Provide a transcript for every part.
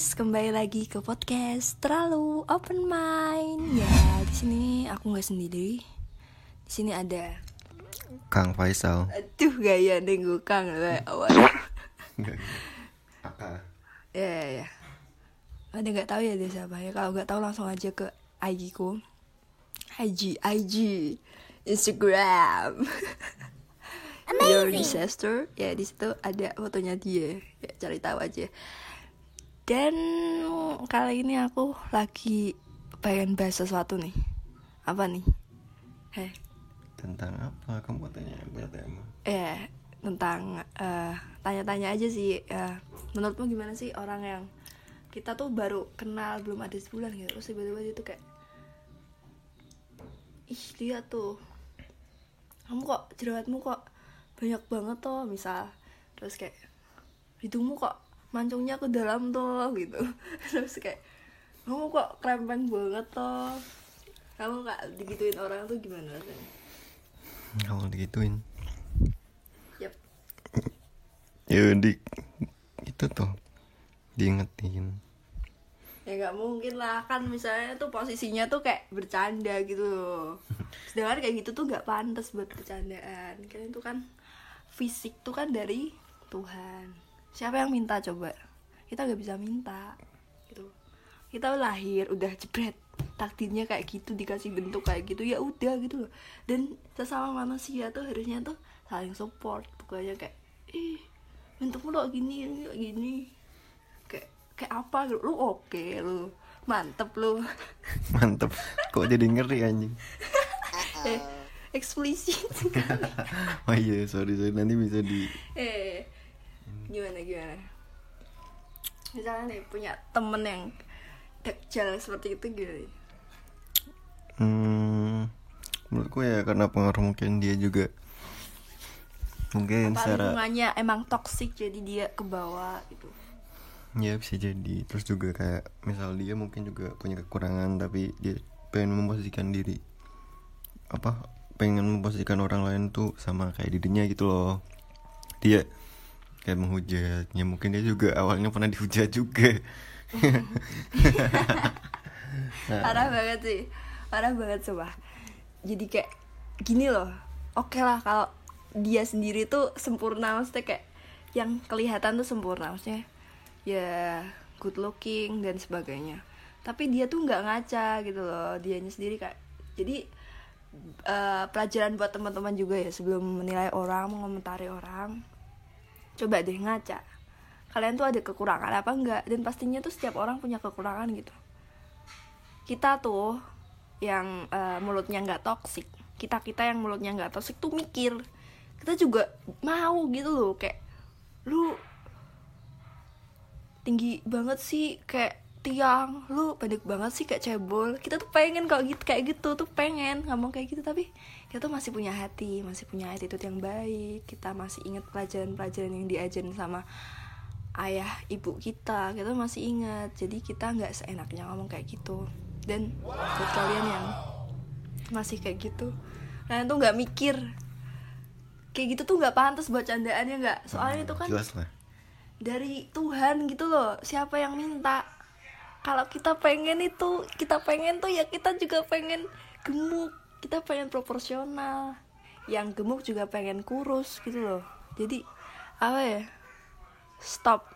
guys, kembali lagi ke podcast terlalu open mind. Ya, di sini aku nggak sendiri. Di sini ada, Kang Faisal. aduh gaya nenggu kang lah awal. Apa? Ya, ya, ya. Ada nggak tahu ya dia siapa ya? Kalau nggak tahu langsung aja ke IG ku. IG, IG, Instagram. Your disaster, ya di situ ada fotonya dia. Ya, cari tahu aja. Dan kali ini aku lagi pengen bahas sesuatu nih. Apa nih? Heh, Tentang apa? Kamu tanya punya tema. eh tentang eh, tanya-tanya aja sih. eh, menurutmu gimana sih orang yang kita tuh baru kenal belum ada sebulan gitu, terus tiba-tiba dia tuh kayak, ih lihat tuh, kamu kok jerawatmu kok banyak banget tuh misal, terus kayak hidungmu kok mancungnya ke dalam tuh gitu, terus kayak kamu kok krempeng banget tuh, kamu nggak digituin orang tuh gimana rasanya? Kalau digituin. Yap. Ya di itu tuh diingetin. ya nggak mungkin lah kan misalnya tuh posisinya tuh kayak bercanda gitu loh sedangkan kayak gitu tuh nggak pantas buat bercandaan kan itu kan fisik tuh kan dari Tuhan siapa yang minta coba? Kita nggak bisa minta gitu. Kita lahir udah jebret takdirnya kayak gitu dikasih bentuk kayak gitu ya udah gitu loh. Dan sesama manusia tuh harusnya tuh saling support bukannya kayak ih bentukmu lo gini gini gini. Kayak kayak apa? Lu oke lu. Mantep lu. Mantep. Kok jadi ngeri anjing. eh eksplisit Oh iya, sorry sorry. Nanti bisa di eh gimana gimana? Misalnya nih punya temen yang dekjal seperti itu gitu hmm, menurutku ya karena pengaruh mungkin dia juga. Mungkin apa secara lingkungannya emang toksik jadi dia ke bawah gitu? Ya bisa jadi. Terus juga kayak misal dia mungkin juga punya kekurangan tapi dia pengen memposisikan diri. Apa? Pengen memposisikan orang lain tuh sama kayak dirinya gitu loh. Dia kayak menghujat. Ya mungkin dia juga awalnya pernah dihujat juga. Parah banget sih. Parah banget coba jadi kayak gini loh. Oke lah kalau dia sendiri tuh sempurna maksudnya kayak yang kelihatan tuh sempurna. Maksudnya ya good looking dan sebagainya. Tapi dia tuh nggak ngaca gitu loh dianya sendiri kayak jadi eh, pelajaran buat teman-teman juga ya sebelum menilai orang mengomentari orang coba deh ngaca kalian tuh ada kekurangan apa enggak? Dan pastinya tuh setiap orang punya kekurangan gitu. Kita tuh yang eh, mulutnya nggak toksik kita kita yang mulutnya nggak toksik tuh mikir kita juga mau gitu loh kayak lu tinggi banget sih kayak tiang lu pendek banget sih kayak cebol. Kita tuh pengen kalau gitu kayak gitu tuh pengen ngomong kayak gitu tapi kita tuh masih punya hati masih punya attitude yang baik. Kita masih ingat pelajaran-pelajaran yang diajarin sama ayah ibu kita. Kita masih ingat. Jadi kita nggak seenaknya ngomong kayak gitu. Dan buat kalian yang masih kayak gitu kalian tuh nggak mikir. Kayak gitu tuh nggak pantas buat candaannya nggak. Soalnya itu kan jelas lah. dari Tuhan gitu loh. Siapa yang minta? Kalau kita pengen itu kita pengen tuh ya kita juga pengen gemuk kita pengen proporsional yang gemuk juga pengen kurus gitu loh. Jadi apa ya? Stop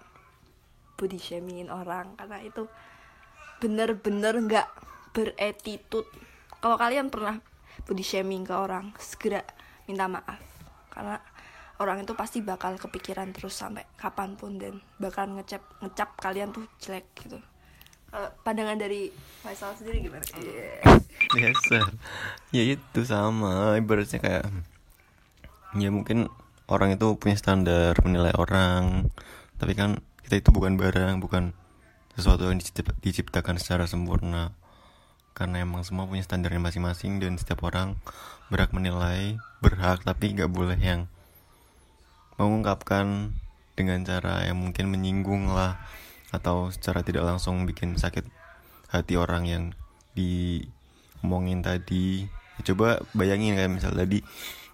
body shamingin orang karena itu bener-bener nggak beretitude. Kalau kalian pernah body shaming ke orang segera minta maaf. Karena orang itu pasti bakal kepikiran terus sampai kapan pun dan bakal ngecap ngecap kalian tuh jelek gitu. Pandangan dari Faisal sendiri gimana? Biasa. Ya itu sama ibaratnya kayak ya mungkin orang itu punya standar menilai orang tapi kan kita itu bukan barang bukan sesuatu yang dicip- diciptakan secara sempurna. Karena emang semua punya standarnya masing-masing dan setiap orang berhak menilai berhak tapi nggak boleh yang mengungkapkan dengan cara yang mungkin menyinggung lah atau secara tidak langsung bikin sakit hati orang yang diomongin tadi Ya, coba bayangin kayak misal tadi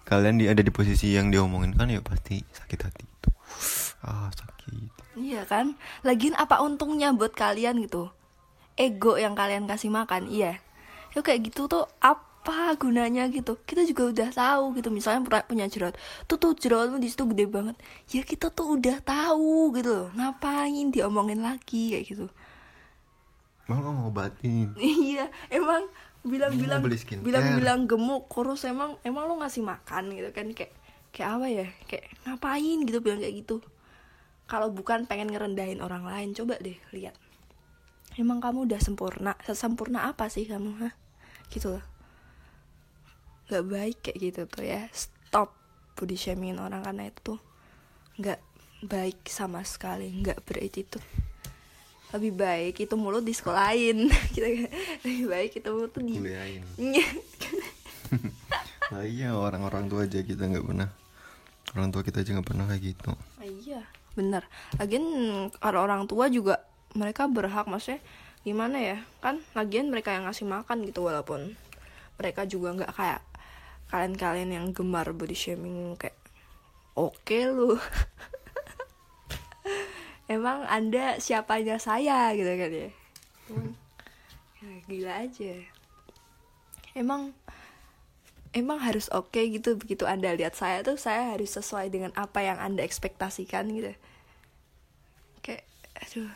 kalian di, ada di posisi yang diomongin kan ya pasti sakit hati itu ah sakit Iya kan? Lagian apa untungnya buat kalian gitu? Ego yang kalian kasih makan, iya. Ya kayak gitu tuh apa gunanya gitu? Kita juga udah tahu gitu. Misalnya pernah punya jerawat, tuh tuh jerawatmu di situ gede banget. Ya kita tuh udah tahu gitu. Ngapain diomongin lagi kayak gitu? Mau kamu ngobatin. iya, emang bilang-bilang bilang-bilang gemuk kurus emang emang lo ngasih makan gitu kan? Kayak kayak apa ya? Kayak ngapain gitu bilang kayak gitu. Kalau bukan pengen ngerendahin orang lain coba deh lihat. Emang kamu udah sempurna? Sesempurna apa sih kamu hah? Gitu loh. Nggak baik kayak gitu tuh ya. Stop body shaming orang karena itu tuh nggak baik sama sekali nggak beretitude lebih baik itu mulut di sekolahin kan lebih baik itu mulut tuh di Kuliahin. Nah iya orang-orang tua aja kita nggak pernah. Orang tua kita aja nggak pernah kayak gitu. Ah, iya bener. Lagian kalau orang tua juga mereka berhak maksudnya gimana ya kan lagian mereka yang ngasih makan gitu walaupun mereka juga nggak kayak kalian-kalian yang gemar body shaming kayak oke lu emang anda siapanya saya gitu kan ya? Emang, ya, gila aja. Emang emang harus oke gitu begitu anda lihat saya tuh saya harus sesuai dengan apa yang anda ekspektasikan gitu. Kayak aduh.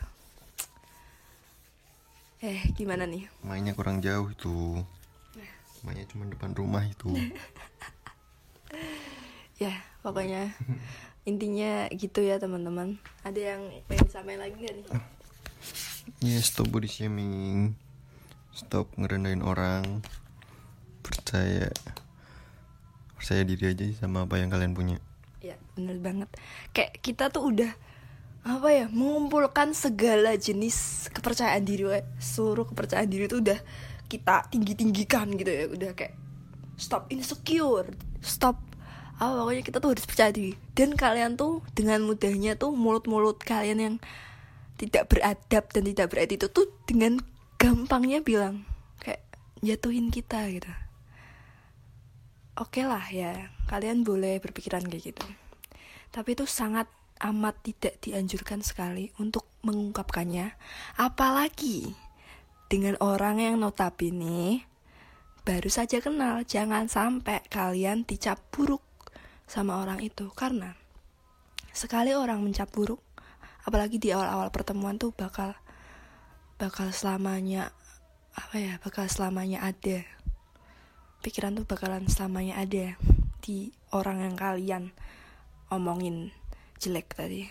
Eh gimana nih? Mainnya kurang jauh itu. Mainnya cuma depan rumah itu. ya pokoknya. Intinya gitu ya teman-teman. Ada yang pengen samain lagi gak nih? Ya stop body shaming. Stop ngerendahin orang. Percaya. Percaya diri aja sama apa yang kalian punya. ya bener banget. Kayak kita tuh udah apa ya mengumpulkan segala jenis kepercayaan diri seluruh kepercayaan diri itu udah kita tinggi tinggikan gitu ya. Udah kayak stop insecure. Stop ah pokoknya kita tuh harus percaya diri. Dan kalian tuh dengan mudahnya tuh mulut-mulut kalian yang tidak beradab dan tidak beretitude tuh dengan gampangnya bilang kayak jatuhin kita gitu. Oke lah ya kalian boleh berpikiran kayak gitu. Tapi itu sangat amat tidak dianjurkan sekali untuk mengungkapkannya. Apalagi dengan orang yang notabene baru saja kenal jangan sampai kalian dicap buruk sama orang itu. Karena sekali orang mencap buruk apalagi di awal-awal pertemuan tuh bakal bakal selamanya apa ya bakal selamanya ada. Pikiran tuh bakalan selamanya ada di orang yang kalian omongin jelek tadi.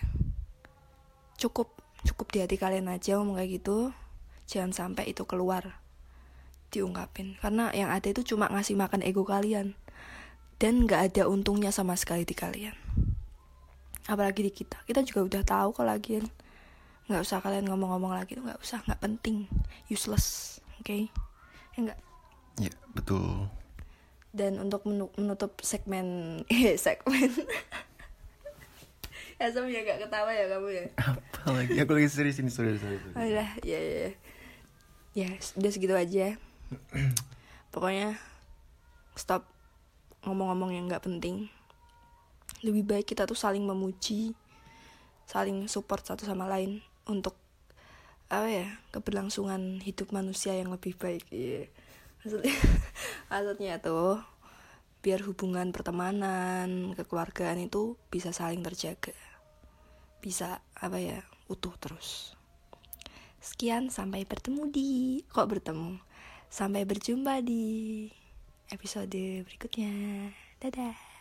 Cukup cukup di hati kalian aja ngomong kayak gitu jangan sampai itu keluar diungkapin. Karena yang ada itu cuma ngasih makan ego kalian dan nggak ada untungnya sama sekali di kalian. Apalagi di kita. Kita juga udah tahu kalau lagian. Nggak usah kalian ngomong-ngomong lagi nggak usah. Nggak penting. Useless. Oke? Okay? ya nggak? Ya betul. dan untuk menu- menutup segmen eh segmen. Ya sama ya gak ketawa ya kamu ya? Apa lagi? Aku lagi serius ini sorry sorry. sorry. oh, udah ya ya ya. Ya udah segitu aja. Pokoknya stop ngomong-ngomong yang nggak penting. Lebih baik kita tuh saling memuji saling support satu sama lain untuk apa ya keberlangsungan hidup manusia yang lebih baik. Iya. Maksudnya maksudnya tuh biar hubungan pertemanan kekeluargaan itu bisa saling terjaga. Bisa apa ya utuh terus. Sekian sampai bertemu di kok bertemu? Sampai berjumpa di episode berikutnya. Dadah